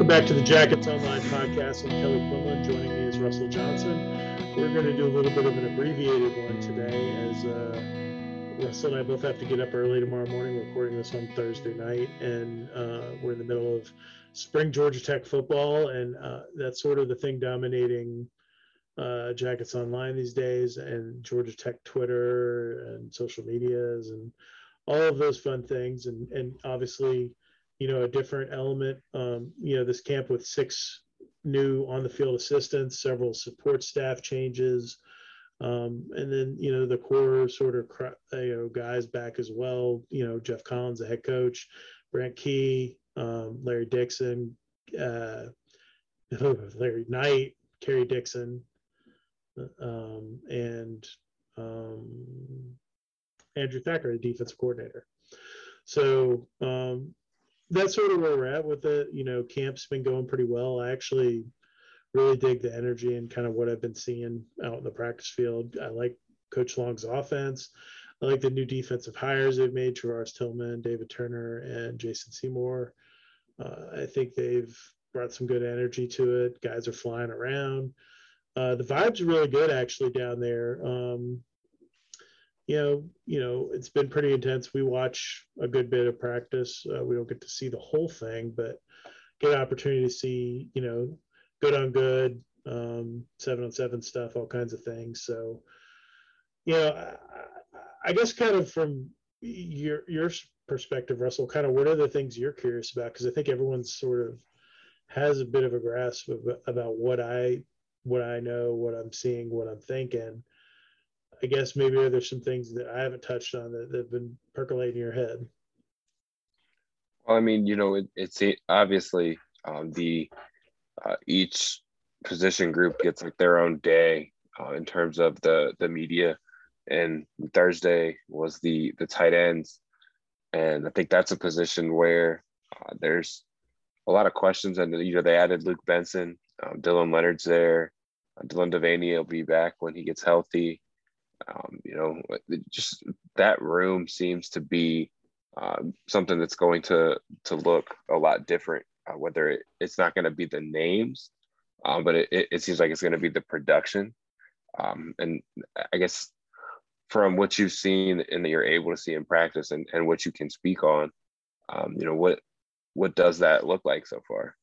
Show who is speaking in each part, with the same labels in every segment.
Speaker 1: Welcome back to the Jackets Online podcast. I'm Kelly Quinlan. Joining me is Russell Johnson. We're going to do a little bit of an abbreviated one today as uh, Russell and I both have to get up early tomorrow morning, recording this on Thursday night. And uh, we're in the middle of spring Georgia Tech football. And uh, that's sort of the thing dominating uh, Jackets Online these days and Georgia Tech Twitter and social medias and all of those fun things. And, and obviously, you know, a different element. Um, you know, this camp with six new on the field assistants, several support staff changes, um, and then you know the core sort of you know guys back as well. You know, Geoff Collins, the head coach, Brent Key, um, Larry Dixon, uh, Larry Knight, Kerry Dixon, um, and um, Andrew Thacker, the defensive coordinator. So um, that's sort of where we're at with it. You know, camp's been going pretty well. I actually really dig the energy and kind of what I've been seeing out in the practice field. I like Coach Long's offense. I like the new defensive hires they've made: Travares Tillman, David Turner, and Jason Semore. Uh, I think they've brought some good energy to it. Guys are flying around. Uh, the vibes are really good actually down there. Um, you know, you know, it's been pretty intense. We watch a good bit of practice. Uh, we don't get to see the whole thing, but get an opportunity to see, you know, good on good, um, seven on seven stuff, all kinds of things. So, you know, I, I guess kind of from your your perspective, Russell, kind of what are the things you're curious about? Because I think everyone sort of has a bit of a grasp of, about what I what I know, what I'm seeing, what I'm thinking. I guess maybe there's some things that I haven't touched on that, that have been percolating in your head.
Speaker 2: Well, I mean, you know, it, it's obviously um, the uh, each position group gets like their own day uh, in terms of the the media, and Thursday was the the tight ends, and I think that's a position where uh, there's a lot of questions, and you know they added Luke Benson, um, Dylan Leonard's there, uh, Dylan Deveney will be back when he gets healthy. Um, you know, just that room seems to be uh, something that's going to to look a lot different. Uh, whether it, it's not going to be the names, um, but it, it seems like it's going to be the production. Um, and I guess from what you've seen and that you're able to see in practice and, and what you can speak on, um, you know, what what does that look like so far?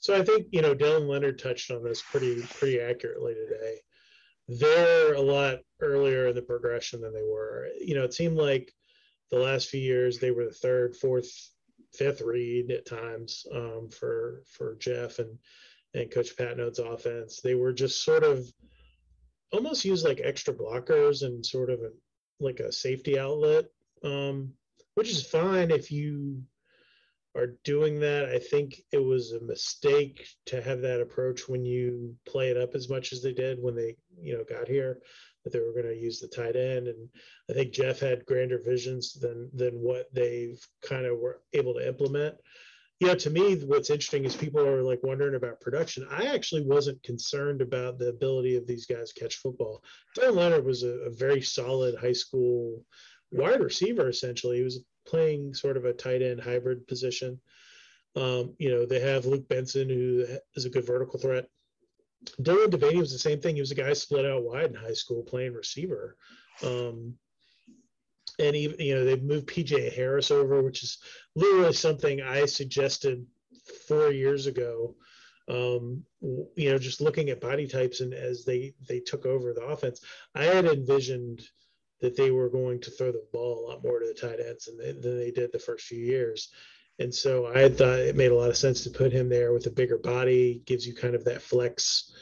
Speaker 1: So I think you know Dylan Leonard touched on this pretty pretty accurately today they're a lot earlier in the progression than they were. You know, it seemed like the last few years they were the third, fourth, fifth read at times um, for for Geoff and and Coach Patenaude's offense. They were just sort of almost used like extra blockers and sort of a, like a safety outlet, um, which is fine if you are doing that. I think it was a mistake to have that approach when you play it up as much as they did when they, you know, got here that they were going to use the tight end. And I think Geoff had grander visions than than what they've kind of were able to implement. You know, to me, what's interesting is people are like wondering about production. I actually wasn't concerned about the ability of these guys to catch football. Dylan Leonard was a, a very solid high school wide receiver, essentially. He was playing sort of a tight end hybrid position. Um, you know, they have Luke Benson, who is a good vertical threat. Dylan Deveney was the same thing. He was a guy split out wide in high school playing receiver. Um, and even, you know, they've moved PJ Harris over, which is literally something I suggested four years ago. Um, you know, just looking at body types and as they they took over the offense, I had envisioned – that they were going to throw the ball a lot more to the tight ends than they, than they did the first few years. And so I thought it made a lot of sense to put him there with a bigger body, gives you kind of that flex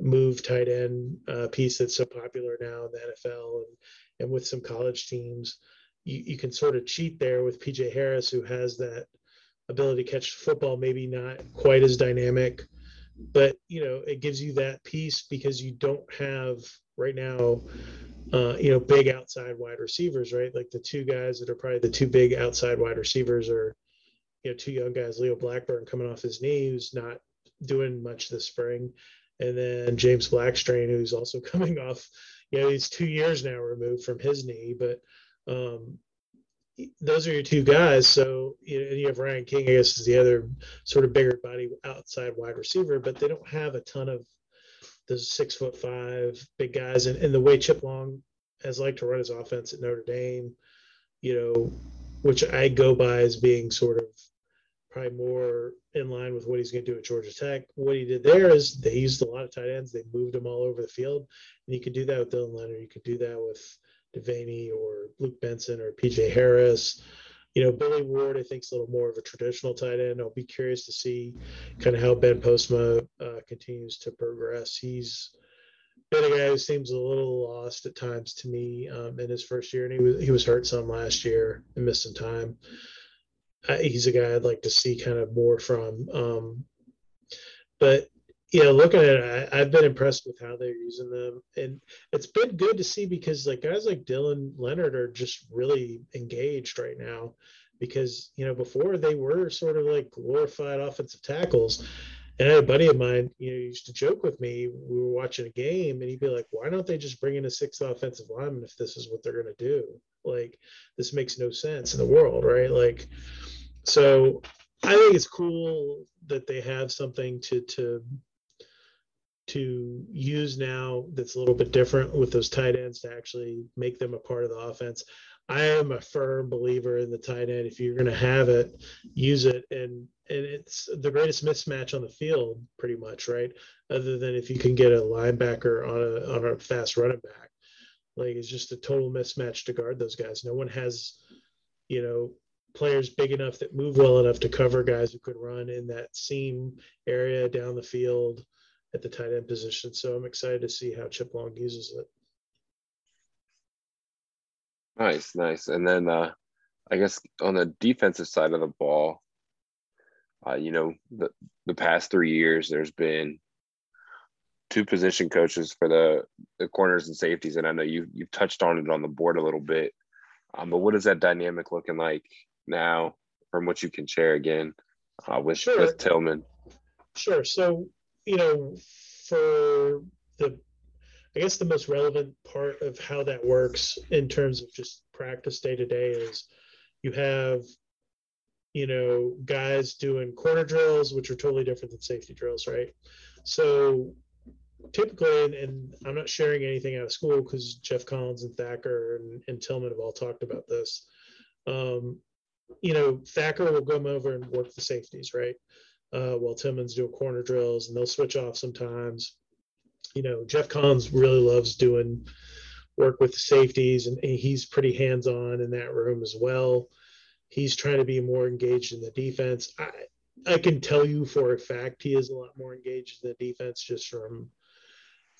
Speaker 1: move tight end uh, piece that's so popular now in the NFL and, and with some college teams. You, you can sort of cheat there with PJ Harris, who has that ability to catch football, maybe not quite as dynamic, but you know, it gives you that piece because you don't have right now uh, you know, big outside wide receivers, right? Like the two guys that are probably the two big outside wide receivers are, you know, two young guys, Leo Blackburn coming off his knee, who's not doing much this spring. And then James Blackstrain, who's also coming off, you know, he's two years now removed from his knee, but, um, those are your two guys. So you know, and you have Ryan King, I guess, is the other sort of bigger body outside wide receiver, but they don't have a ton of those six foot five big guys. And, and the way Chip Long has liked to run his offense at Notre Dame, you know, which I go by as being sort of probably more in line with what he's going to do at Georgia Tech. What he did there is they used a lot of tight ends. They moved them all over the field, and you could do that with Dylan Leonard. You could do that with Deveney or Luke Benson or PJ Harris. You know, Billy Ward, I think, is a little more of a traditional tight end. I'll be curious to see kind of how Ben Postma uh, continues to progress. He's been a guy who seems a little lost at times to me um, in his first year, and he was he was hurt some last year and missed some time. Uh, he's a guy I'd like to see kind of more from. Um, but know, looking at it, I, have been impressed with how they're using them, and it's been good to see because like guys like Dylan Leonard are just really engaged right now. Because you know, before they were sort of like glorified offensive tackles, and I had a buddy of mine, you know, used to joke with me. We were watching a game, and he'd be like, "Why don't they just bring in a sixth offensive lineman if this is what they're going to do? Like, this makes no sense in the world, right? Like, so I think it's cool that they have something to to to use now that's a little bit different with those tight ends to actually make them a part of the offense. I am a firm believer in the tight end. If you're going to have it, use it, and and it's the greatest mismatch on the field, pretty much, right? Other than if you can get a linebacker on a on a fast running back, like it's just a total mismatch to guard those guys. No one has, you know, players big enough that move well enough to cover guys who could run in that seam area down the field at the tight end position. So I'm excited to see how Chip Long uses it.
Speaker 2: Nice, nice. And then uh, I guess on the defensive side of the ball, uh, you know, the, the past three years, there's been two position coaches for the, the corners and safeties. And I know you, you've touched on it on the board a little bit. Um, but what is that dynamic looking like now from what you can share again uh, with, sure. with Tillman?
Speaker 1: Sure. So you know, for the, I guess the most relevant part of how that works in terms of just practice day to day is you have, you know, guys doing corner drills, which are totally different than safety drills, right? So typically, and, and I'm not sharing anything out of school because Geoff Collins and Thacker and, and Tillman have all talked about this. Um, you know, Thacker will come over and work the safeties, right? Uh, while Tillman's doing corner drills, and they'll switch off sometimes. You know, Geoff Collins really loves doing work with the safeties, and he's pretty hands on in that room as well. He's trying to be more engaged in the defense. I, I can tell you for a fact he is a lot more engaged in the defense just from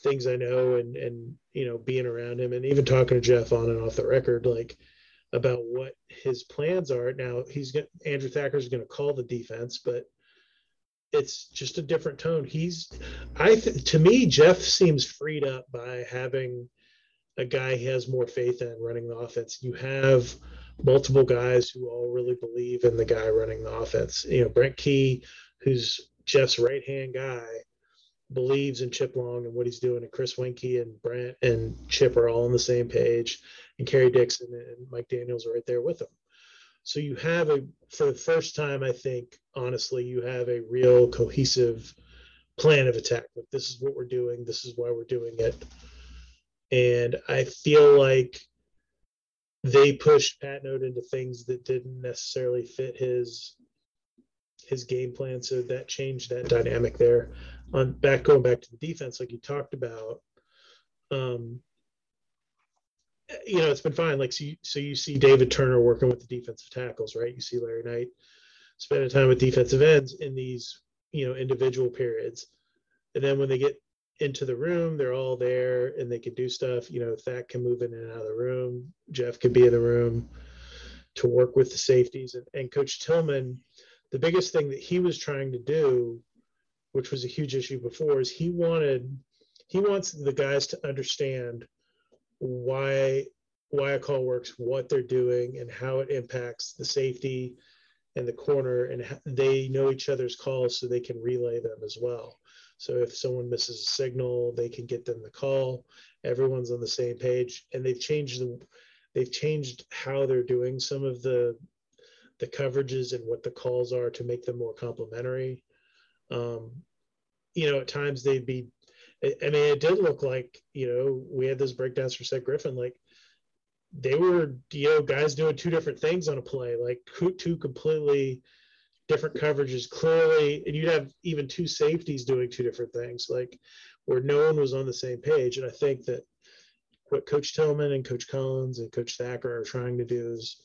Speaker 1: things I know and and you know being around him and even talking to Geoff on and off the record like about what his plans are. Now he's got Andrew Thacker's going to call the defense, but it's just a different tone. He's, I th- to me, Geoff seems freed up by having a guy he has more faith in running the offense. You have multiple guys who all really believe in the guy running the offense. You know, Brent Key, who's Geoff's right hand guy, believes in Chip Long and what he's doing. And Chris Weinke and Brent and Chip are all on the same page. And Kerry Dixon and Mike Daniels are right there with him. So you have a, for the first time, I think, honestly, you have a real cohesive plan of attack. Like this is what we're doing. This is why we're doing it. And I feel like they pushed Patenaude into things that didn't necessarily fit his his game plan. So that changed that dynamic there. On back going back to the defense, like you talked about, um, you know, it's been fine. Like, so you, so you see David Turner working with the defensive tackles, right? You see Larry Knight spending time with defensive ends in these, you know, individual periods. And then when they get into the room, they're all there and they can do stuff. You know, Thack can move in and out of the room. Geoff can be in the room to work with the safeties. And, and Coach Tillman, the biggest thing that he was trying to do, which was a huge issue before, is he wanted he wants the guys to understand – why why a call works, what they're doing, and how it impacts the safety and the corner, and they know each other's calls so they can relay them as well. So if someone misses a signal, they can get them the call. Everyone's on the same page, and they've changed the. they've changed how they're doing some of the the coverages and what the calls are to make them more complementary. Um, you know, at times they'd be. I mean, it did look like you know we had those breakdowns for Seth Griffin, like they were you know guys doing two different things on a play, like two completely different coverages clearly, and you'd have even two safeties doing two different things, like where no one was on the same page. And I think that what Coach Tillman and Coach Collins and Coach Thacker are trying to do is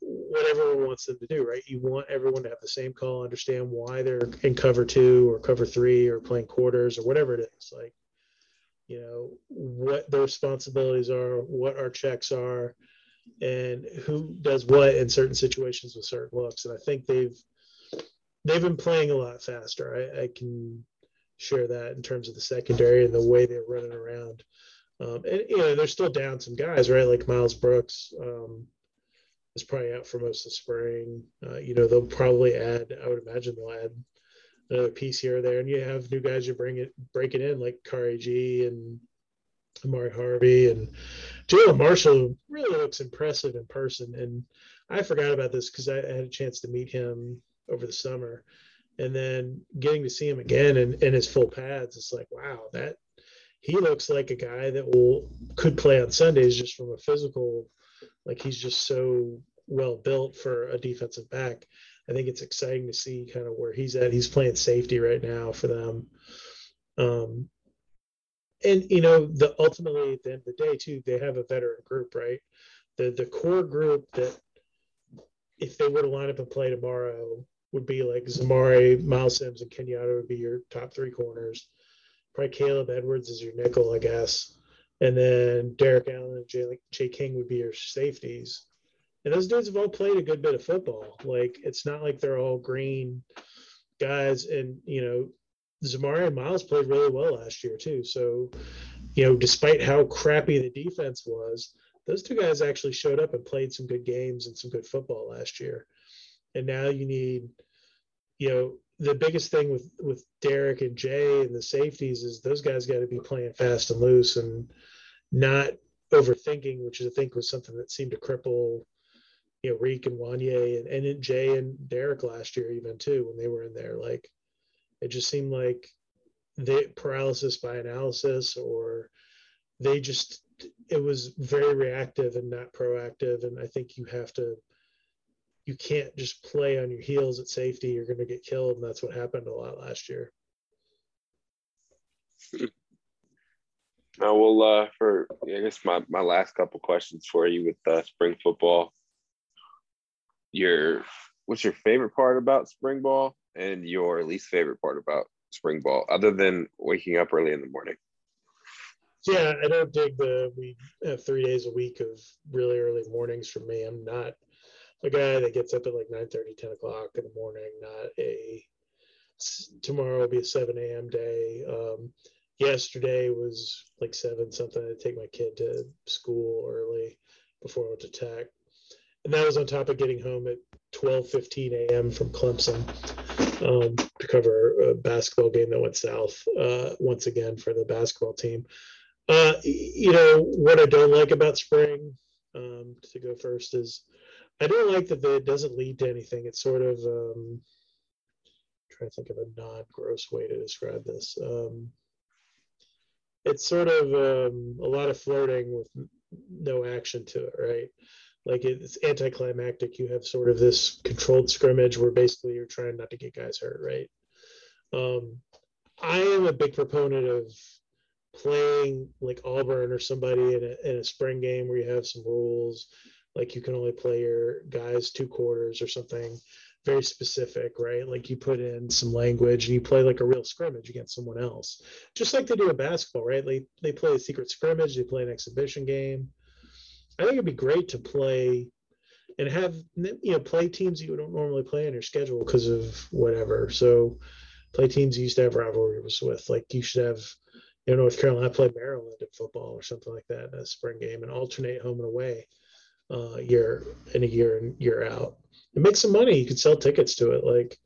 Speaker 1: what everyone wants them to do, right? You want everyone to have the same call, understand why they're in cover two or cover three or playing quarters or whatever it is. Like, you know, what their responsibilities are, what our checks are, and who does what in certain situations with certain looks. And I think they've they've been playing a lot faster. I, I can share that in terms of the secondary and the way they're running around. Um, and you know, they're still down some guys, right? Like Miles Brooks um, is probably out for most of the spring. Uh, you know, they'll probably add. I would imagine they'll add another piece here or there, and you have new guys you bring it breaking in like Kari G and Amari Harvey and Jalen Marshall really looks impressive in person. And I forgot about this because I, I had a chance to meet him over the summer, and then getting to see him again in, in his full pads, it's like wow, that he looks like a guy that will could play on Sundays just from a physical, like he's just so well built for a defensive back. I think it's exciting to see kind of where he's at. He's playing safety right now for them. Um, and you know, the ultimately at the end of the day, too, they have a veteran group, right? The the core group that if they were to line up and play tomorrow would be like Zamari, Miles Sims, and Kenyatta would be your top three corners. Probably Caleb Edwards is your nickel, I guess. And then Derrik Allen and Jay, Jay King would be your safeties. And those dudes have all played a good bit of football. Like it's not like they're all green guys. And you know, Zamari and Miles played really well last year too. So, you know, despite how crappy the defense was, those two guys actually showed up and played some good games and some good football last year. And now you need, you know, the biggest thing with with Derrik and Jay and the safeties is those guys got to be playing fast and loose and not overthinking, which I think was something that seemed to cripple you know Reek and Juanyeh and, and Jay and Derrik last year even too when they were in there. Like it just seemed like they paralysis by analysis or they just it was very reactive and not proactive. And I think you have to you can't just play on your heels at safety. You're going to get killed, and that's what happened a lot last year.
Speaker 2: Now, well, uh, for I guess my, my last couple questions for you with uh, spring football. Your what's your favorite part about spring ball, and your least favorite part about spring ball, other than waking up early in the morning?
Speaker 1: Yeah, I don't dig the we have three days a week of really early mornings for me. I'm not a guy that gets up at like 9 30, 10 o'clock in the morning, not a tomorrow will be a 7 a.m. day. Um, yesterday was like seven something I take my kid to school early before I went to tech. And that was on top of getting home at 12 15 a.m. from Clemson um, to cover a basketball game that went south uh, once again for the basketball team. Uh, you know, what I don't like about spring, um, to go first, is I don't like that it doesn't lead to anything. It's sort of um, trying to think of a non-gross way to describe this. Um, it's sort of um, a lot of flirting with no action to it, right? Like it's anticlimactic. You have sort of this controlled scrimmage where basically you're trying not to get guys hurt, right? Um, I am a big proponent of playing like Auburn or somebody in a, in a spring game where you have some rules like you can only play your guys two quarters or something very specific, right? Like you put in some language and you play like a real scrimmage against someone else, just like they do in basketball, right? They they play a secret scrimmage, they play an exhibition game. I think it'd be great to play and have you know play teams you don't normally play on your schedule because of whatever. So play teams you used to have rivalries with, like you should have. You know, North Carolina play Maryland in football or something like that in a spring game and alternate home and away uh, year in a year and year out and make some money. You could sell tickets to it. Like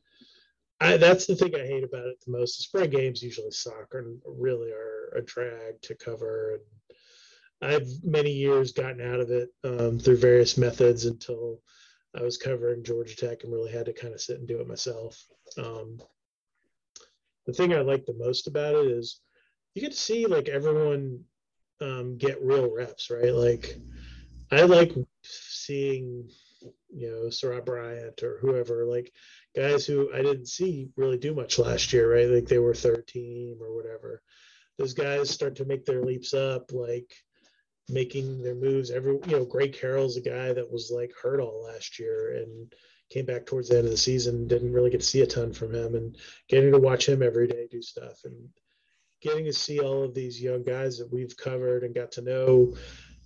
Speaker 1: I, that's the thing I hate about it the most. The spring games usually suck and really are a drag to cover. And I've many years gotten out of it um, through various methods until I was covering Georgia Tech and really had to kind of sit and do it myself. Um, the thing I like the most about it is you get to see like everyone um, get real reps, right? Like I like seeing, you know, Sarah Bryant or whoever, like guys who I didn't see really do much last year, right? Like they were third team or whatever. Those guys start to make their leaps up, like making their moves. Every you know, Gray Carroll's a guy that was like hurt all last year and came back towards the end of the season. Didn't really get to see a ton from him, and getting to watch him every day do stuff and getting to see all of these young guys that we've covered and got to know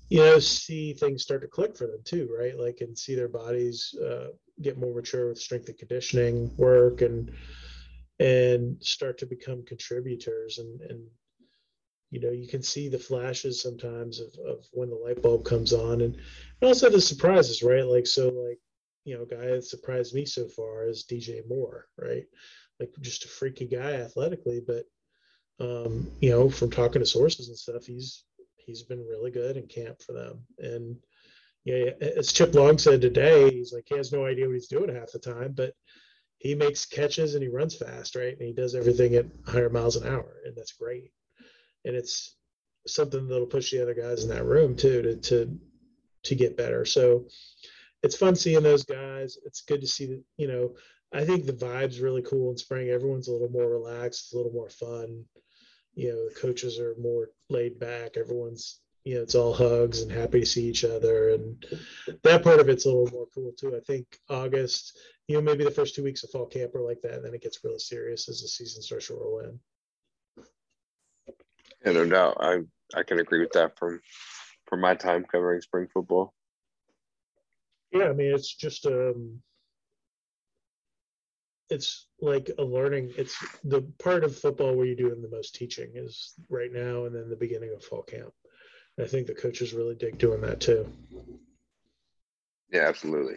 Speaker 1: you know see things start to click for them too right? Like and see their bodies uh, get more mature with strength and conditioning work and and start to become contributors. And and you know you can see the flashes sometimes of, of when the light bulb comes on. And, and also the surprises right? Like so like you know guy that surprised me so far is dj moore right? Like just a freaky guy athletically but um you know from talking to sources and stuff he's he's been really good in camp for them and yeah as chip long said today he's like he has no idea what he's doing half the time but he makes catches and he runs fast right and he does everything at 100 miles an hour and that's great and it's something that'll push the other guys in that room too to to to get better. So it's fun seeing those guys. It's good to see that you know. I think the vibe's really cool in spring. Everyone's a little more relaxed, a little more fun. You know, the coaches are more laid back. Everyone's you know, it's all hugs and happy to see each other, and that part of it's a little more cool too. I think August, you know, maybe the first two weeks of fall camp are like that, and then it gets really serious as the season starts to roll in.
Speaker 2: Yeah, no doubt. I I can agree with that from from my time covering spring football.
Speaker 1: Yeah, I mean it's just um it's like a learning it's the part of football where you're doing the most teaching is right now and then the beginning of fall camp. And I think the coaches really dig doing that too.
Speaker 2: Yeah, absolutely.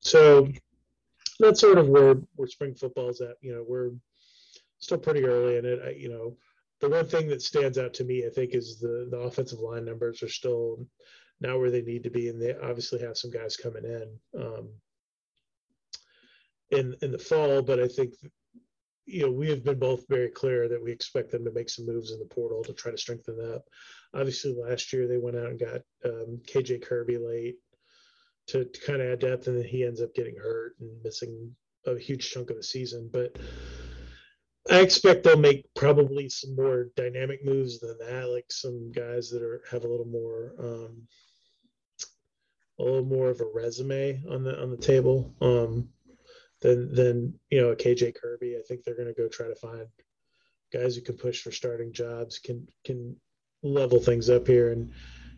Speaker 1: So that's sort of where where spring football is at. You know, we're still pretty early in it. I, you know, the one thing that stands out to me, I think, is the the offensive line numbers are still now where they need to be, and they obviously have some guys coming in um, in in the fall. But I think you know we have been both very clear that we expect them to make some moves in the portal to try to strengthen that up. Obviously, last year they went out and got um, KJ Kirby late to, to kind of add depth, and then he ends up getting hurt and missing a huge chunk of the season. But I expect they'll make probably some more dynamic moves than that, like some guys that are have a little more um, a little more of a resume on the on the table um, than than you know a KJ Kirby. I think they're going to go try to find guys who can push for starting jobs, can can level things up here, and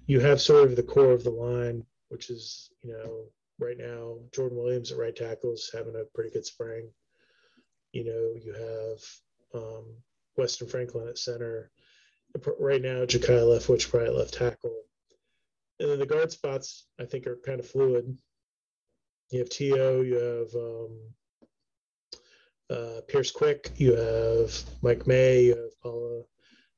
Speaker 1: you have sort of the core of the line, which is you know right now Jordan Williams at right tackle is having a pretty good spring. You know, you have um, Weston Franklin at center. Right now, Jakai left, which probably left tackle. And then the guard spots, I think, are kind of fluid. You have T.O., you have um, uh, Pierce Quick, you have Mike May, you have Paula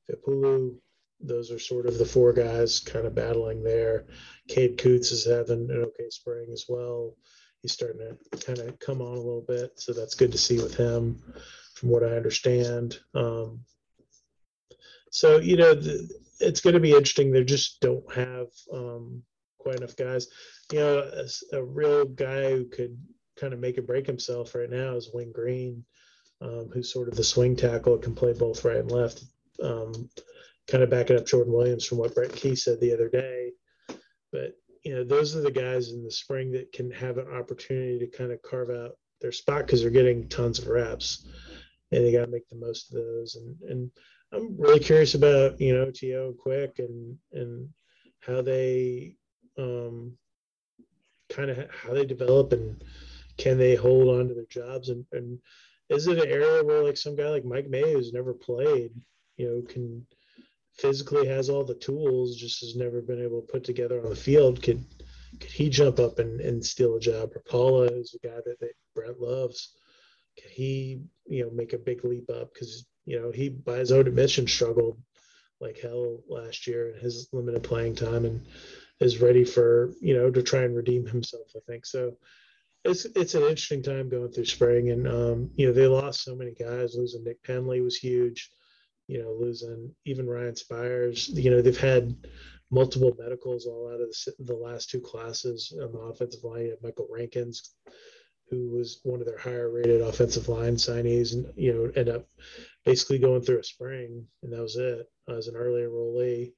Speaker 1: Vaipulu. Those are sort of the four guys kind of battling there. Cade Coots is having an okay spring as well he's starting to kind of come on a little bit. So that's good to see with him, from what I understand. Um, so you know, it's going to be interesting. They just don't have um, quite enough guys. You know, a, a, real guy who could kind of make and break himself right now is Wayne Green, um, who's sort of the swing tackle, can play both right and left. Um, kind of backing up Jordan Williams from what Brent Key said the other day. But you know, those are the guys in the spring that can have an opportunity to kind of carve out their spot because they're getting tons of reps and they got to make the most of those. And, and I'm really curious about, you know, T.O. Quick and, and how they um, kind of how they develop and can they hold on to their jobs and, and is it an area where like some guy like Mike May who's never played, you know, can physically has all the tools, just has never been able to put together on the field. Could could he jump up and, and steal a job? Or Paula is a guy that, that Brent loves. Could he, you know, make a big leap up? Because you know he by his own admission struggled like hell last year in his limited playing time and is ready for you know to try and redeem himself. I think so. It's it's an interesting time going through spring, and um, you know they lost so many guys. Losing Nick Penley was huge. You know, losing even Ryan Spires. You know they've had multiple medicals all out of the, the last two classes on the offensive line. You Michael Rankins, who was one of their higher rated offensive line signees, and you know end up basically going through a spring, and that was it as an early enrollee.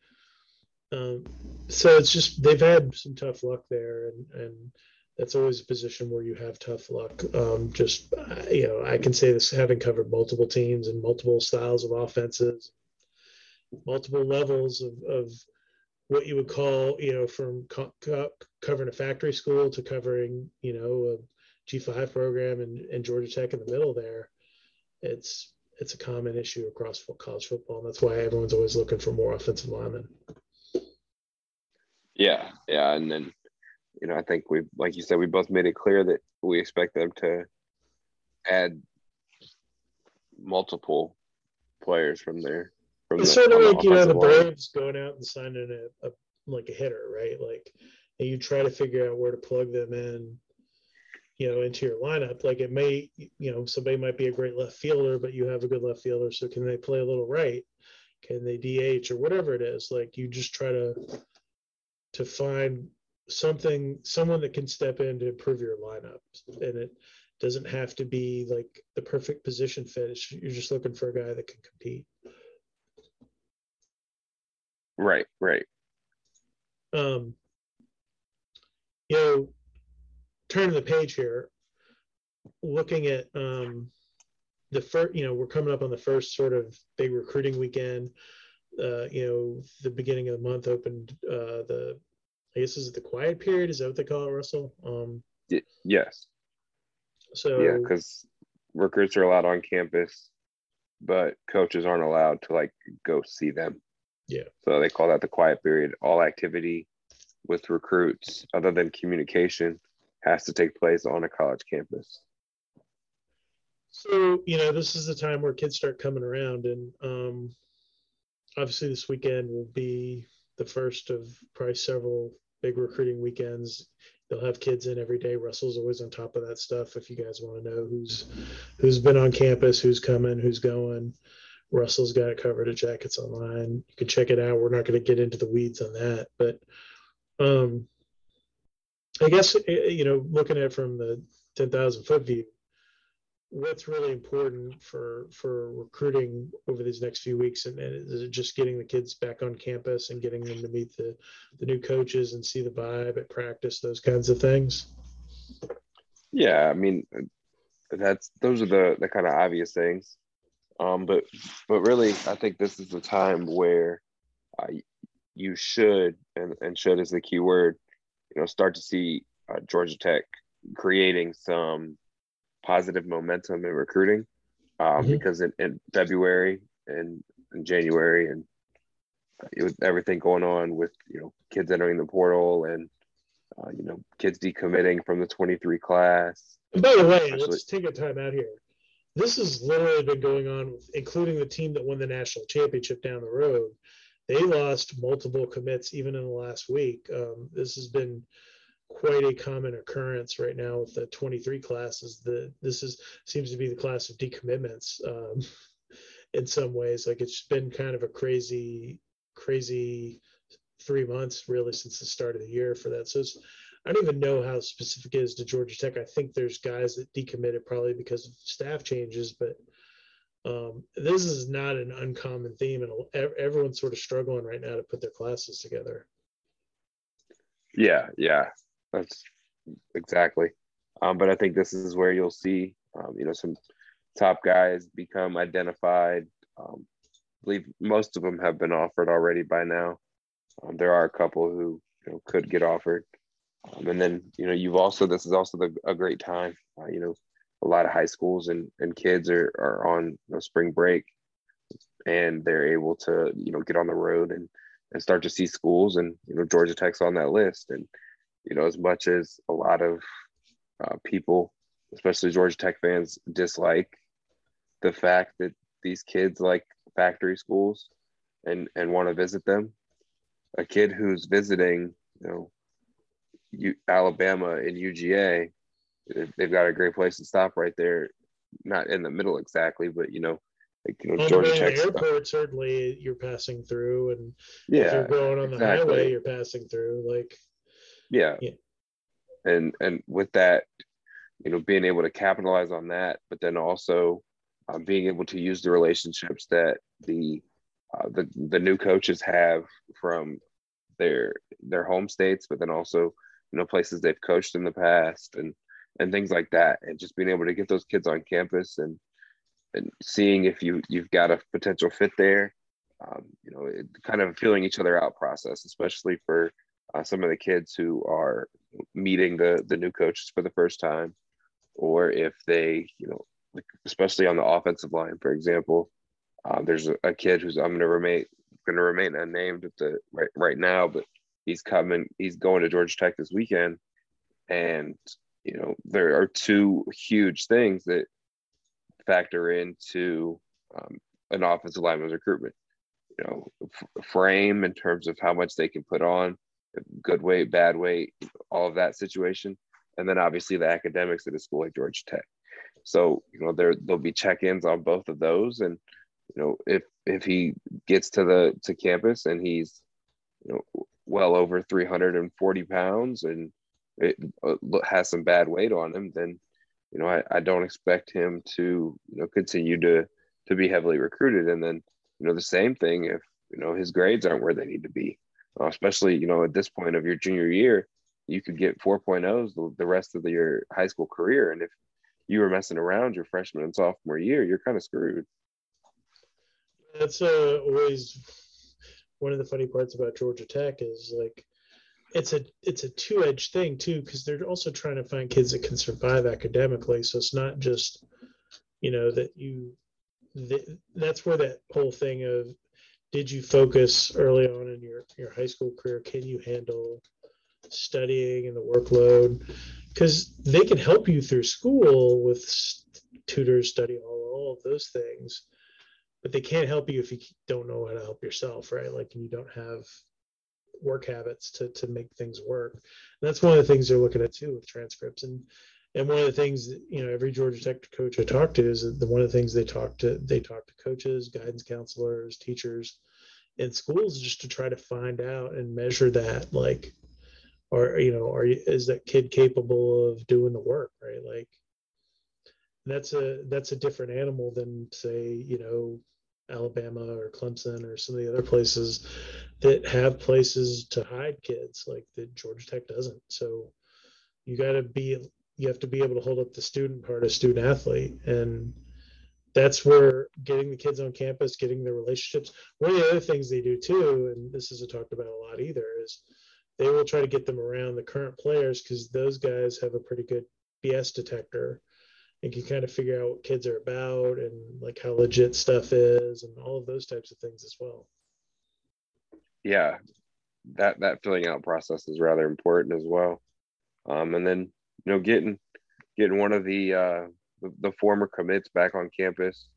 Speaker 1: Um, so it's just they've had some tough luck there, and and that's always a position where you have tough luck. Um, just you know, I can say this having covered multiple teams and multiple styles of offenses, multiple levels of, of what you would call you know from co- co- covering a factory school to covering you know a G5 program and, and Georgia Tech in the middle there. It's it's a common issue across college football, and that's why everyone's always looking for more offensive linemen.
Speaker 2: Yeah, yeah, and then you know I think we, like you said, we both made it clear that we expect them to add multiple players from there. From
Speaker 1: it's the, sort of like you know the Braves going out and signing a, a like a hitter, right? Like, and you try to figure out where to plug them in, you know, into your lineup. Like it may, you know, somebody might be a great left fielder, but you have a good left fielder, so can they play a little right? Can they DH or whatever it is? Like you just try to to find something someone that can step in to improve your lineup. And it doesn't have to be like the perfect position fit. You're just looking for a guy that can compete.
Speaker 2: Right right.
Speaker 1: Um you know turning the page here looking at um the first you know we're coming up on the first sort of big recruiting weekend. Uh, you know, the beginning of the month opened uh, the, I guess is it the quiet period? Is that what they call it, Russell? Um,
Speaker 2: y- yes.
Speaker 1: So
Speaker 2: yeah, because recruits are allowed on campus, but coaches aren't allowed to like go see them.
Speaker 1: Yeah.
Speaker 2: So they call that the quiet period. All activity with recruits, other than communication, has to take place on a college campus.
Speaker 1: So you know, this is the time where kids start coming around, and um, obviously this weekend will be the first of probably several big recruiting weekends. They'll have kids in every day. Russell's always on top of that stuff. If you guys want to know who's who's been on campus, who's coming, who's going, Russell's got it covered at Jackets Online. You can check it out. We're not going to get into the weeds on that, but um, I guess eh, you know, looking at it from the ten thousand foot view, what's really important for for recruiting over these next few weeks and, and is just getting the kids back on campus and getting them to meet the the new coaches and see the vibe at practice those kinds of things?
Speaker 2: Yeah i mean that's those are the the kind of obvious things. Um but but really i think this is the time where uh, you should and, and should is the key word you know start to see uh, georgia tech creating some positive momentum in recruiting um, mm-hmm. because in, in, February and in January and with everything going on with you know kids entering the portal and uh, you know kids decommitting from the 23 class.
Speaker 1: And by the way, let's take a time out here. This has literally been going on, including the team that won the national championship down the road. They lost multiple commits even in the last week. Um, this has been quite a common occurrence right now with the 23 classes. The this is seems to be the class of decommitments um, in some ways. Like it's been kind of a crazy, crazy three months really since the start of the year for that. So I don't even know how specific it is to Georgia Tech. I think there's guys that decommitted probably because of staff changes, but um, this is not an uncommon theme, and everyone's sort of struggling right now to put their classes together.
Speaker 2: Yeah, yeah, that's exactly. Um, but I think this is where you'll see, um, you know, some top guys become identified. Um, I believe most of them have been offered already by now. Um, there are a couple who you know, could get offered. Um, and then, you know, you've also, this is also the, a great time. Uh, you know, a lot of high schools and, and kids are, are on you know, spring break and they're able to, you know, get on the road and, and start to see schools. And, you know, Georgia Tech's on that list. And, you know, as much as a lot of uh, people, especially Georgia Tech fans, dislike the fact that these kids like factory schools, and and want to visit them. A kid who's visiting, you know, U- Alabama and UGA, they've got a great place to stop right there. Not in the middle exactly, but you know, like, you know, Georgia
Speaker 1: the
Speaker 2: Tech.
Speaker 1: the airport, certainly you're passing through, and if
Speaker 2: Yeah,
Speaker 1: you're going on the
Speaker 2: exactly.
Speaker 1: highway, you're passing through. Like,
Speaker 2: yeah.
Speaker 1: Yeah.
Speaker 2: And and with that, you know, being able to capitalize on that, but then also um, being able to use the relationships that the uh, the the new coaches have from their their home states, but then also you know places they've coached in the past and and things like that, and just being able to get those kids on campus and and seeing if you you've got a potential fit there. Um, you know, it, kind of feeling each other out process, especially for uh, some of the kids who are meeting the the new coaches for the first time, or if they, you know, especially on the offensive line, for example, uh, there's a, a kid who's I'm going to remain going to remain unnamed at the right right now, but he's coming. He's going to Georgia Tech this weekend, and you know there are two huge things that factor into um, an offensive lineman's recruitment. You know, f- frame in terms of how much they can put on, good weight, bad weight, all of that situation, and then obviously the academics at a school like Georgia Tech. So you know there there'll be check-ins on both of those, and you know if if he gets to the to campus and he's you know well over 340 pounds and it uh, has some bad weight on him, then you know I, I don't expect him to you know continue to to be heavily recruited, and then you know the same thing if you know his grades aren't where they need to be, uh, especially you know at this point of your junior year, you could get 4.0s the, the rest of the, your high school career, and if you were messing around your freshman and sophomore year, you're kind of screwed.
Speaker 1: that's uh, always one of the funny parts about Georgia Tech is like it's a it's a two edged thing too because they're also trying to find kids that can survive academically. So it's not just you know that you that, that's where that whole thing of did you focus early on in your your high school career? Can you handle studying and the workload? Because they can help you through school with tutors, study hall, all of those things but they can't help you if you don't know how to help yourself, right? Like and you don't have work habits to to make things work. And that's one of the things they're looking at too with transcripts. And and one of the things you know every Georgia Tech coach I talk to is that the one of the things they talk to they talk to coaches, guidance counselors, teachers in schools just to try to find out and measure that like or you know are you is that kid capable of doing the work right? Like that's a that's a different animal than say you know alabama or clemson or some of the other places that have places to hide kids like that georgia tech doesn't. So you got to be you have to be able to hold up the student part of student athlete and that's where getting the kids on campus getting the relationships one of the other things they do too and this isn't talked about a lot either is they will try to get them around the current players because those guys have a pretty good bs detector and can kind of figure out what kids are about and like how legit stuff is and all of those types of things as well.
Speaker 2: Yeah, that that filling out process is rather important as well. Um, and then you know getting getting one of the uh, the, the former commits back on campus.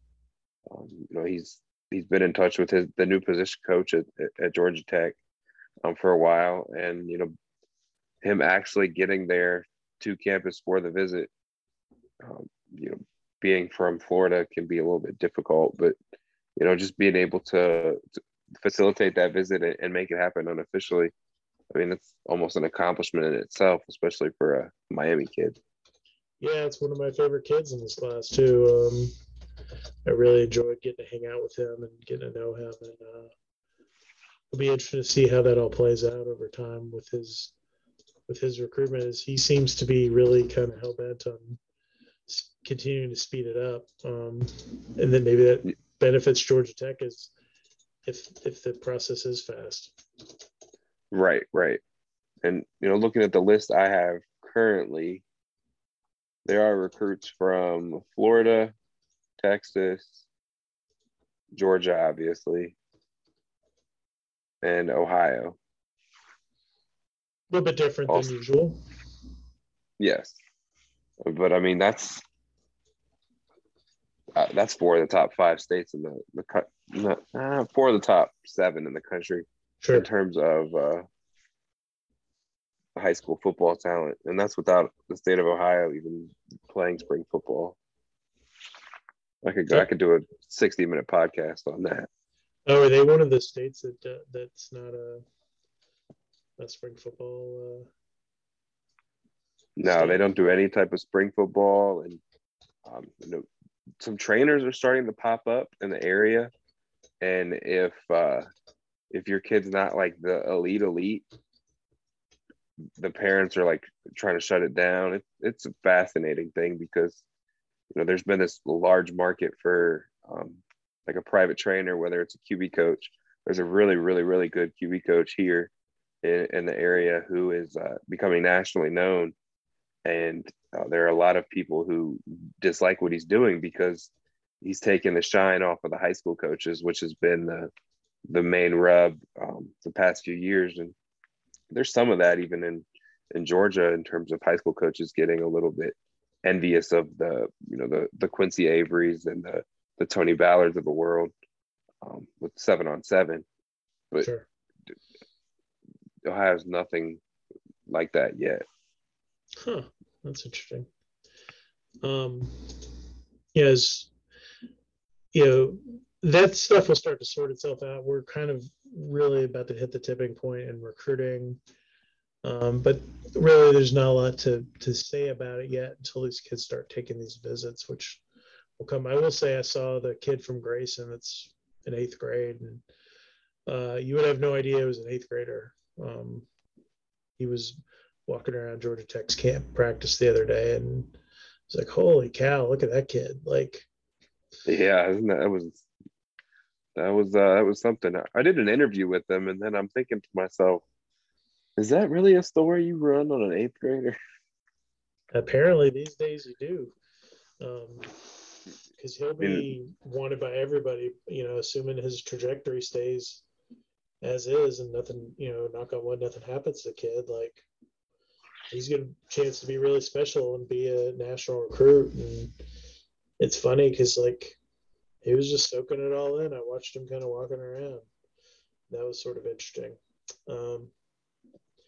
Speaker 2: Um, you know he's he's been in touch with his the new position coach at, at, Georgia Tech um, for a while, and you know him actually getting there to campus for the visit um, you know, being from Florida can be a little bit difficult, but you know, just being able to, to facilitate that visit and, and, make it happen unofficially, I mean, it's almost an accomplishment in itself, especially for a Miami kid.
Speaker 1: Yeah, it's one of my favorite kids in this class too. Um, I really enjoyed getting to hang out with him and getting to know him, and uh, it'll be interesting to see how that all plays out over time with his with his recruitment. As he seems to be really kind of hell bent on continuing to speed it up. Um, and then maybe that benefits Georgia Tech is if if the process is fast.
Speaker 2: Right, right. And you know, looking at the list I have currently, there are recruits from Florida, Texas, Georgia, obviously, and Ohio.
Speaker 1: A little bit different also, than usual.
Speaker 2: Yes, but I mean that's uh, that's four of the top five states in the the, not, uh, four of the top seven in the country
Speaker 1: Sure.
Speaker 2: in terms of uh, high school football talent, and that's without the state of Ohio even playing spring football. I could go, I could do a sixty minute podcast on that.
Speaker 1: Oh, are they one of the states that uh, that's not a a spring football? Uh...
Speaker 2: No, they don't do any type of spring football, and um, you know, some trainers are starting to pop up in the area. And if uh, if your kid's not like the elite elite, the parents are like trying to shut it down. It, it's a fascinating thing because you know there's been this large market for um, like a private trainer, whether it's a QB coach. There's a really, really, really good QB coach here in, in the area who is uh, becoming nationally known, and uh, there are a lot of people who dislike what he's doing because he's taking the shine off of the high school coaches, which has been the the main rub um, the past few years. And there's some of that even in in Georgia in terms of high school coaches getting a little bit envious of the you know the the Quincy Averys and the the Tony Ballards of the world um, with seven on seven, but
Speaker 1: Sure.
Speaker 2: Ohio's nothing like that yet.
Speaker 1: Huh. That's interesting. Um, yes, you know, that stuff will start to sort itself out. We're kind of really about to hit the tipping point in recruiting. Um, but really, there's not a lot to, to say about it yet until these kids start taking these visits, which will come. I will say, I saw the kid from Grayson that's in eighth grade, and uh, you would have no idea it was an eighth grader. Um, he was walking around Georgia Tech's camp practice the other day, and it's like, holy cow, look at that kid! Like,
Speaker 2: Yeah, that, that was that was uh, that was something. I did an interview with them, and then I'm thinking to myself, is that really a story you run on an eighth grader?
Speaker 1: apparently these days you do, because he'll be wanted by everybody. You know, assuming his trajectory stays as is, and nothing, you know, knock on wood, nothing happens to the kid. Like, he's got a chance to be really special and be a national recruit. And it's funny because like he was just soaking it all in. I watched him kind of walking around. That was sort of interesting. Um,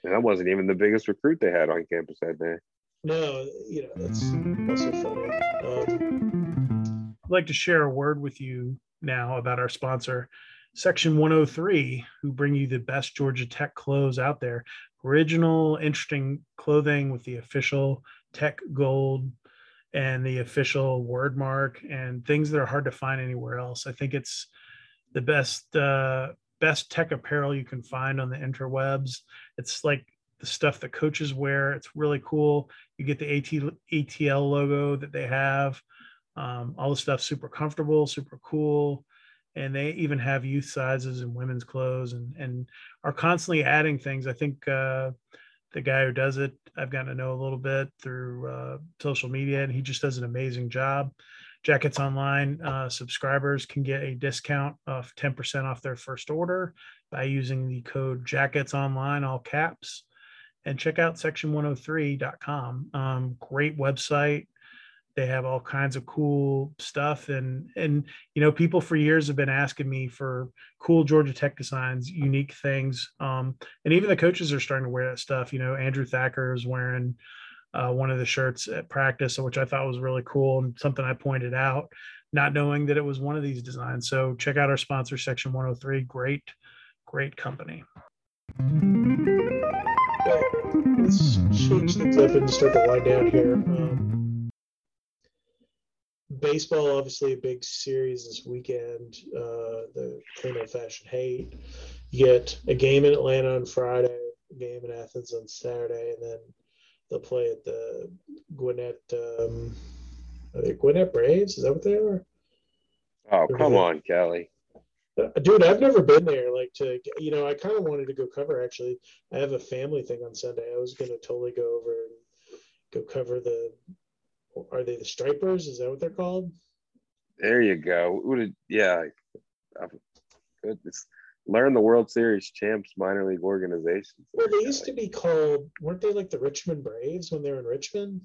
Speaker 2: And that wasn't even the biggest recruit they had on campus that day.
Speaker 1: no, you know, that's also funny. Um,
Speaker 3: I'd like to share a word with you now about our sponsor, Section 103, who bring you the best Georgia Tech clothes out there. Original, interesting clothing with the official Tech Gold and the official word mark and things that are hard to find anywhere else. I think it's the best uh, best tech apparel you can find on the interwebs. It's like the stuff that coaches wear. It's really cool. You get the AT, ATL logo that they have. Um, all the stuff super comfortable, super cool. And they even have youth sizes and women's clothes and, and are constantly adding things. I think uh, the guy who does it, I've gotten to know a little bit through uh, social media, and he just does an amazing job. Jackets Online uh, subscribers can get a discount of 10% off their first order by using the code Jackets Online, all caps. And check out section103.com. Um, great website. They have all kinds of cool stuff. And, and, you know, people for years have been asking me for cool Georgia Tech designs, unique things. Um, and even the coaches are starting to wear that stuff. You know, Andrew Thacker is wearing uh, one of the shirts at practice, which I thought was really cool and something I pointed out, not knowing that it was one of these designs. So check out our sponsor, Section 103. Great, great company.
Speaker 1: Let's change things up and start to wind down here. Um, baseball, obviously, a big series this weekend. Uh, the clean old fashioned hate. You get a game in Atlanta on Friday, a game in Athens on Saturday, and then they'll play at the Gwinnett. Um, are they Gwinnett Braves? Is that what they are?
Speaker 2: Oh, come on, Kelly.
Speaker 1: Uh, Dude, I've never been there. Like to, you know, I kind of wanted to go cover. Actually, I have a family thing on Sunday. I was gonna totally go over and go cover the. Are they the Stripers? Is that what they're called?
Speaker 2: There you go. Would yeah. Learn the World Series champs minor league organizations.
Speaker 1: Well, they used to be called. Weren't they like the Richmond Braves when they were in Richmond?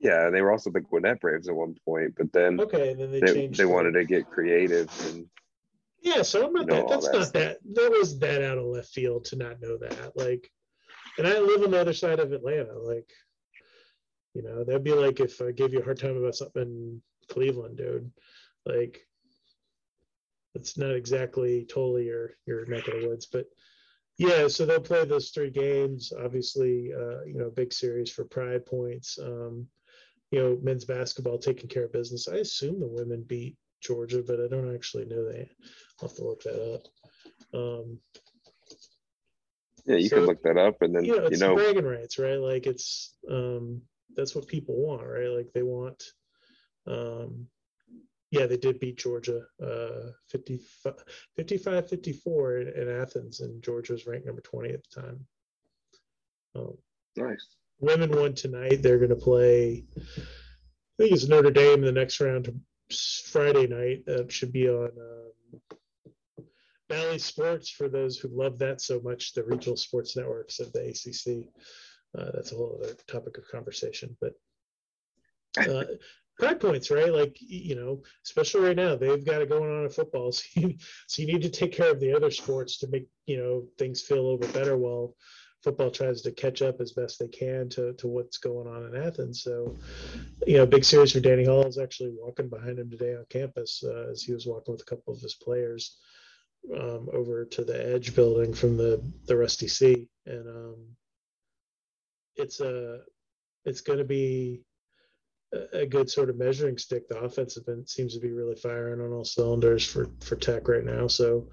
Speaker 2: Yeah, they were also the Gwinnett Braves at one point, but then
Speaker 1: Okay, and then they,
Speaker 2: they,
Speaker 1: changed.
Speaker 2: they wanted to get creative and
Speaker 1: Yeah, so I'm not that. That's that not stuff. that. That was that out of left field to not know that. Like, and I live on the other side of Atlanta. Like, you know, that'd be like if I gave you a hard time about something in Cleveland, dude. Like, it's not exactly totally your your neck of the woods, but yeah. So they'll play those three games. Obviously, uh, you know, big series for pride points. Um, you know, men's basketball taking care of business. I assume the women beat Georgia, but I don't actually know that. I'll have to look that up. Um,
Speaker 2: yeah, you so, can look that up, and then you know,
Speaker 1: it's
Speaker 2: you know,
Speaker 1: bragging rights, right? Like it's um, that's what people want, right? Like they want. Um, yeah, they did beat Georgia uh, 55, 55 54 in, in Athens, and Georgia was ranked number 20 at the time.
Speaker 2: Um, nice.
Speaker 1: Women won tonight. They're going to play, I think it's Notre Dame in the next round Friday night. That should be on um, Bally Sports for those who love that so much, the regional sports networks of the ACC. Uh, that's a whole other topic of conversation. But uh, pride points, right? Like, you know, especially right now, they've got it going on in football. So you, so you need to take care of the other sports to make, you know, things feel a little bit better while football tries to catch up as best they can to, to what's going on in Athens. So, you know, big series for Danny Hall is actually walking behind him today on campus uh, as he was walking with a couple of his players um, over to the Edge building from the the Rusty C, and um, it's a it's going to be a good sort of measuring stick. The offense has been seems to be really firing on all cylinders for for Tech right now. So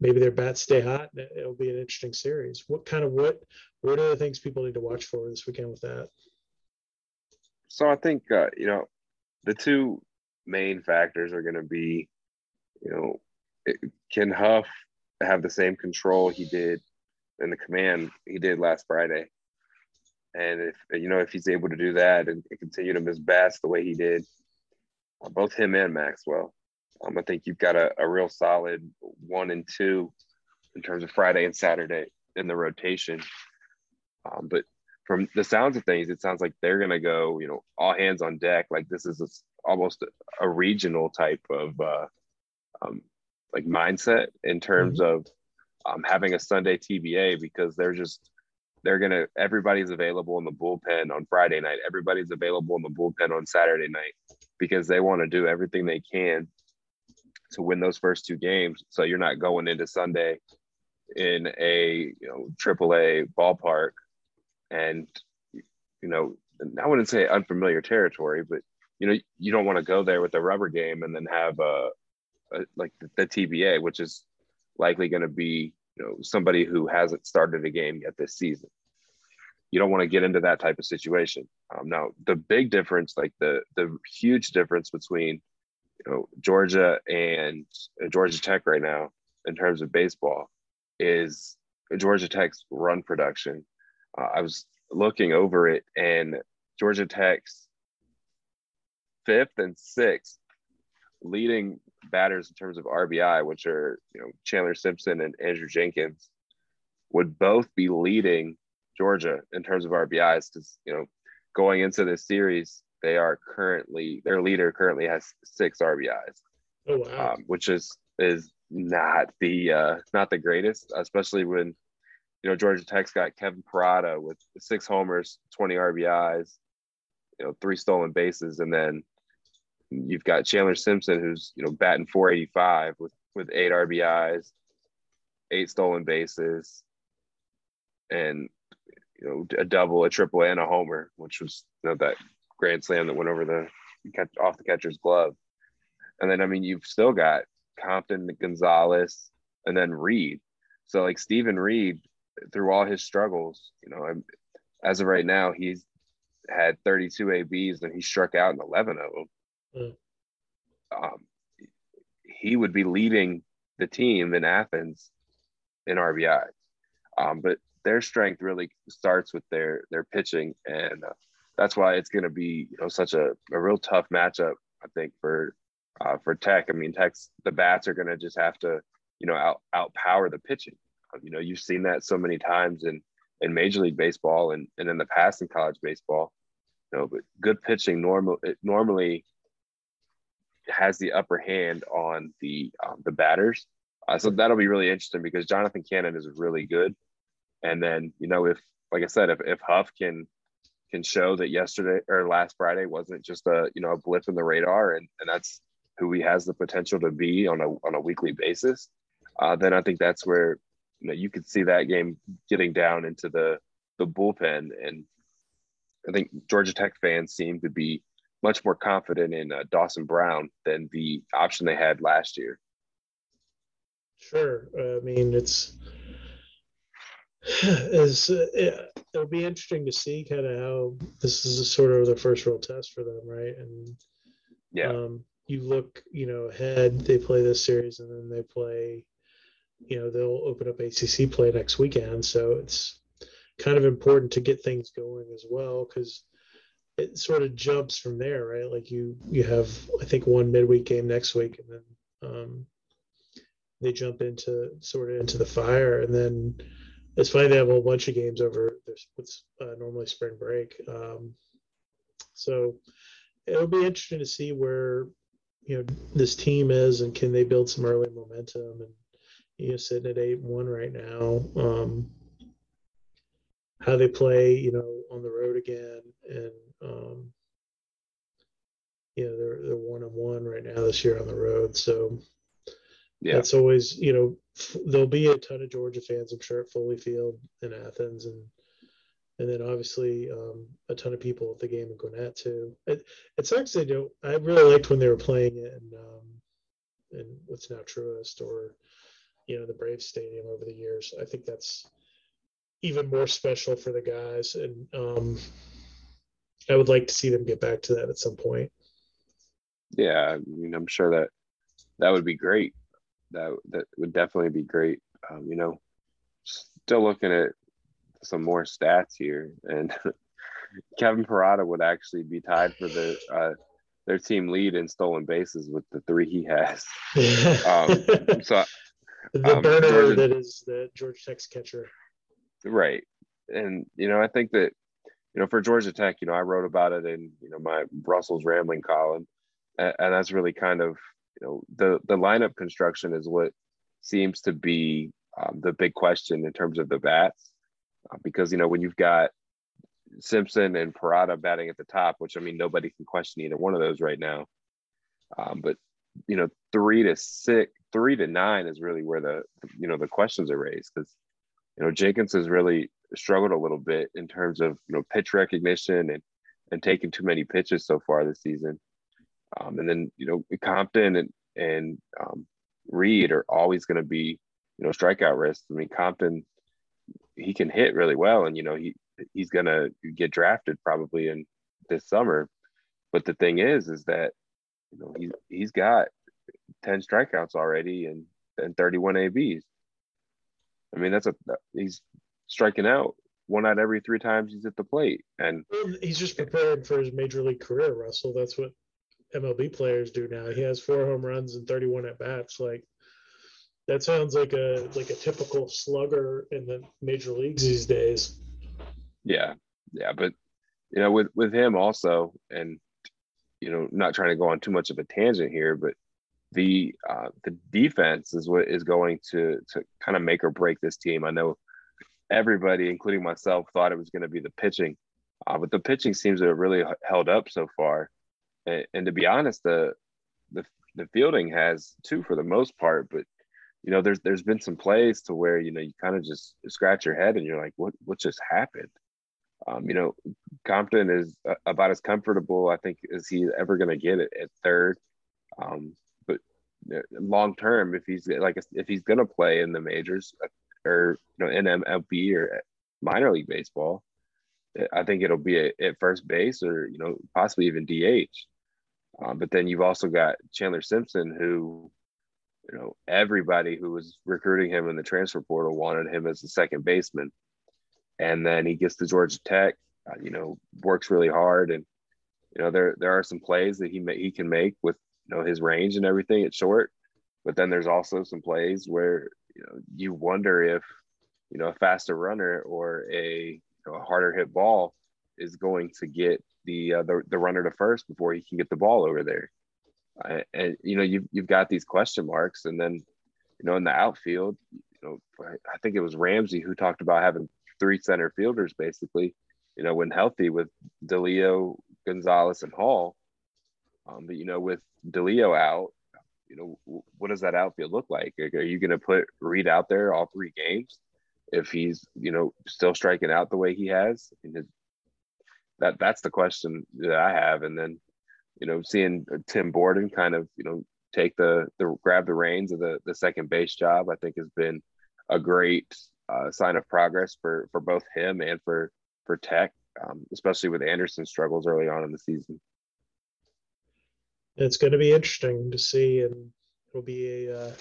Speaker 1: maybe their bats stay hot. It'll be an interesting series. What kind of what what are the things people need to watch for this weekend with that?
Speaker 2: So I think uh, you know the two main factors are going to be, you know, can Huff have the same control he did in the command he did last Friday, and if you know if he's able to do that and, and continue to miss bats the way he did, uh, both him and Maxwell, um, I think you've got a, a real solid one and two in terms of Friday and Saturday in the rotation. Um, but from the sounds of things, it sounds like they're going to go, you know, all hands on deck. Like this is a, almost a, a, regional type of uh, um, like mindset in terms mm-hmm. of um, having a Sunday TBA because they're just they're gonna everybody's available in the bullpen on Friday night. Everybody's available in the bullpen on Saturday night because they want to do everything they can to win those first two games. So you're not going into Sunday in a you know AAA ballpark, and you know I wouldn't say unfamiliar territory, but you know you don't want to go there with a rubber game and then have a, a like the, the TBA, which is likely going to be you know somebody who hasn't started a game yet this season. You don't want to get into that type of situation. Um, now, the big difference, like the the huge difference between you know Georgia and uh, Georgia Tech right now in terms of baseball is Georgia Tech's run production. Uh, I was looking over it, and Georgia Tech's fifth and sixth leading batters in terms of RBI, which are you know Chandler Simpson and Andrew Jenkins, would both be leading Georgia in terms of RBIs because you know going into this series they are currently their leader currently has six RBIs,
Speaker 1: oh, wow.
Speaker 2: um, which is is not the uh, not the greatest, especially when you know Georgia Tech's got Kevin Parada with six homers, twenty RBIs, you know three stolen bases, and then you've got Chandler Simpson who's you know batting 485 with with eight RBIs, eight stolen bases, and you know a double, a triple, and a homer, which was you know that grand slam that went over the catch off the catcher's glove. And then I mean you've still got Compton, Gonzalez, and then Reed. So like Stephen Reed, through all his struggles, you know, I'm, as of right now, he's had 32 ABs and he struck out in 11 of them. Mm. Um, he would be leading the team in Athens in RBI. Um, but their strength really starts with their their pitching, and uh, that's why it's going to be you know such a, a real tough matchup. I think for uh, for Tech. I mean, Tech's the bats are going to just have to you know out outpower the pitching. Um, you know, you've seen that so many times in in Major League Baseball and and in the past in college baseball. You know, but good pitching normal it normally has the upper hand on the um, the batters Uh, so that'll be really interesting because Jonathan Cannon is really good. And then, you know, if like I said, if, if Huff can can show that yesterday or last Friday wasn't just a you know a blip in the radar and, and that's who he has the potential to be on a on a weekly basis, uh, then I think that's where you know you could see that game getting down into the the bullpen and I think Georgia Tech fans seem to be much more confident in uh, Dawson Brown than the option they had last year.
Speaker 1: Sure, I mean it's is uh, it'll be interesting to see kind of how this is sort of the first real test for them, right? And
Speaker 2: yeah,
Speaker 1: um, you look, you know, ahead. They play this series, and then they play. You know, they'll open up ACC play next weekend, so it's kind of important to get things going as well because it sort of jumps from there, right? Like you you have I think one midweek game next week, and then um, they jump into sort of into the fire, and then it's funny they have a whole bunch of games over there's what's uh, normally spring break. Um, so it'll be interesting to see where you know this team is and can they build some early momentum and you know sitting at eight one right now. Um, how they play, you know, on the road again, and um, you know they're they're one on one right now this year on the road. So yeah. that's always you know there'll be a ton of Georgia fans, I'm sure, at Foley Field in Athens, and and then obviously um, a ton of people at the game in Gwinnett too. It, it sucks they don't. I really liked when they were playing it in um, in what's now Truist or you know the Braves Stadium over the years. I think that's even more special for the guys, and um, I would like to see them get back to that at some point.
Speaker 2: Yeah, I mean, I'm sure that that would be great that that would definitely be great. Um, you know, still looking at some more stats here, and Kevin Parada would actually be tied for the uh, their team lead in stolen bases with the three he has. um, so
Speaker 1: the um, burner Georgia, that is the Georgia Tech's catcher,
Speaker 2: right? And you know, I think that you know for Georgia Tech, you know, I wrote about it in you know my Russell's rambling column, and, and that's really kind of you know the the lineup construction is what seems to be um, the big question in terms of the bats uh, because you know when you've got Simpson and Parada batting at the top, which I mean nobody can question either one of those right now. Um, but you know three to six, three to nine is really where the you know the questions are raised because you know Jenkins is really struggled a little bit in terms of you know pitch recognition and and taking too many pitches so far this season. Um, and then you know Compton and and um, Reed are always going to be you know strikeout risks. I mean Compton, he can hit really well, and you know he he's going to get drafted probably in this summer. But the thing is, is that you know he's he's got ten strikeouts already and and 31 ABs. I mean that's a he's striking out one out every three times he's at the plate, and
Speaker 1: he's just preparing for his major league career, Russell. That's what MLB players do now. He has four home runs and 31 at bats. Like that sounds like a like a typical slugger in the major leagues these days.
Speaker 2: Yeah, yeah, but you know, with with him also, and you know, not trying to go on too much of a tangent here, but the uh, the defense is what is going to to kind of make or break this team. I know everybody, including myself, thought it was going to be the pitching, uh, but the pitching seems to have really held up so far. And, and to be honest, the, the the fielding has too for the most part, but you know, there's there's been some plays to where you know you kind of just scratch your head and you're like, what what just happened? Um, you know, Compton is about as comfortable I think as he's ever going to get it at third. Um, but uh, long term, if he's like if he's going to play in the majors uh, or you know in MLB or minor league baseball, I think it'll be at first base or you know possibly even DH. Um, but then you've also got Chandler Simpson, who, you know, everybody who was recruiting him in the transfer portal wanted him as a second baseman. And then he gets to Georgia Tech, uh, you know, works really hard. And, you know, there, there are some plays that he, he can make with, you know, his range and everything at short. But then there's also some plays where, you know, you wonder if, you know, a faster runner or a, you know, a harder hit ball is going to get the, uh, the the runner to first before he can get the ball over there. And you know you've you've got these question marks, and then you know, in the outfield, you know, I think it was Ramsey who talked about having three center fielders basically, you know, when healthy with DeLeo, Gonzalez, and Hall. Um, but you know, with DeLeo out, you know, what does that outfield look like? Are you going to put Reed out there all three games if he's, you know, still striking out the way he has? that that's the question that I have. And then, you know, seeing Tim Borden kind of, you know, take the the grab the reins of the the second base job, I think has been a great uh, sign of progress for for both him and for for Tech, um, especially with Anderson's struggles early on in the season.
Speaker 1: It's going to be interesting to see, and it'll be a uh,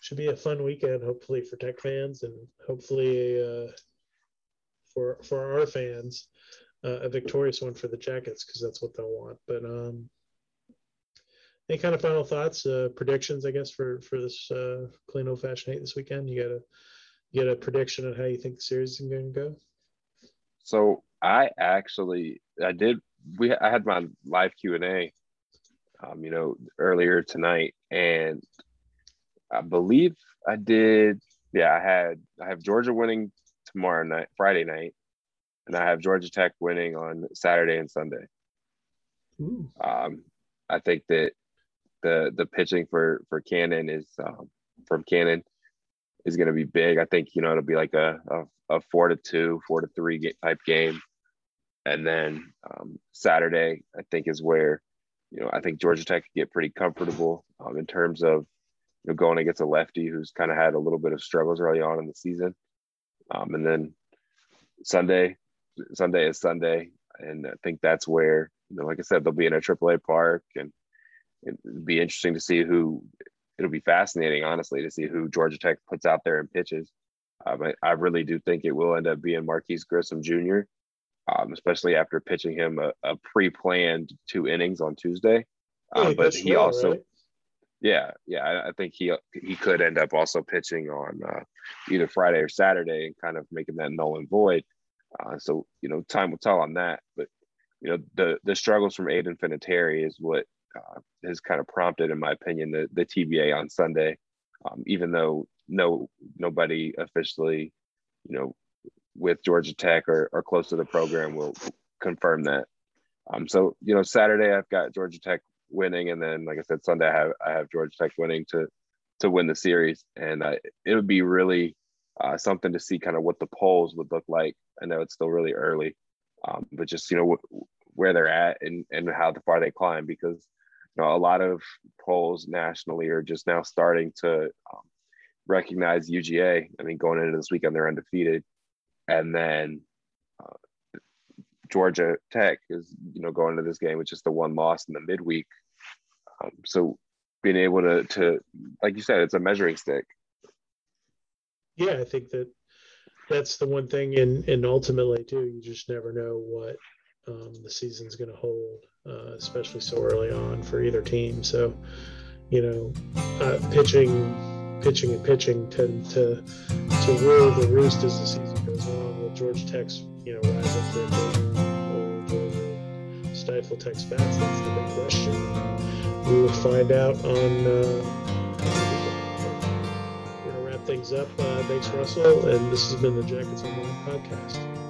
Speaker 1: should be a fun weekend, hopefully for Tech fans, and hopefully uh, for for our fans, uh, a victorious one for the Jackets because that's what they'll want. But um, any kind of final thoughts, uh, predictions, I guess, for for this uh, clean old fashioned eight this weekend? You got a you got a prediction on how you think the series is going to go?
Speaker 2: So I actually I did we I had my live Q and A, um, you know, earlier tonight, and I believe I did. Yeah, I had I have Georgia winning tomorrow night, Friday night, and I have Georgia Tech winning on Saturday and Sunday. Um, I think that the the pitching for for Cannon is um, from Cannon is going to be big. I think you know it'll be like a a, a four to two, four to three type game, and then um, Saturday I think is where you know I think Georgia Tech could get pretty comfortable um, in terms of you know going against a lefty who's kind of had a little bit of struggles early on in the season, um, and then Sunday Sunday is Sunday, and I think that's where you know like I said they'll be in a AAA park and it'd be interesting to see who it'll be fascinating, honestly, to see who Georgia Tech puts out there and pitches. Um, I, I, really do think it will end up being Marquis Grissom Jr., um, especially after pitching him a, a, pre-planned two innings on Tuesday. Um, but he well, also, right? yeah, yeah, I, I, think he he could end up also pitching on uh, either Friday or Saturday and kind of making that null and void. Uh, so you know, time will tell on that. But you know, the the struggles from Aeden Finateri is what uh, has kind of prompted, in my opinion, the the TBA on Sunday. Um, even though no nobody officially, you know, with Georgia Tech or, or close to the program will confirm that. Um, so you know, Saturday I've got Georgia Tech winning, and then like I said, Sunday I have I have Georgia Tech winning to to win the series, and uh, it would be really uh, something to see kind of what the polls would look like. I know it's still really early, um, but just you know where they're at and and how far they climb because you know, a lot of polls nationally are just now starting to um, recognize UGA. I mean, going into this weekend, they're undefeated, and then uh, Georgia Tech is, you know, going to this game with just the one loss in the midweek. Um, so being able to, to, like you said, it's a measuring stick.
Speaker 1: Yeah, I think that that's the one thing, and and ultimately too, you just never know what um, the season's going to hold, uh, especially so early on for either team. So, you know, uh, pitching, pitching, and pitching tend to to rule the roost as the season Georgia Tech's you know rise up to occasion, or will stifle Tech's? That's the big question. We will find out on. Uh, wrap things up. Uh, thanks, Russell, and this has been the Jackets Online podcast.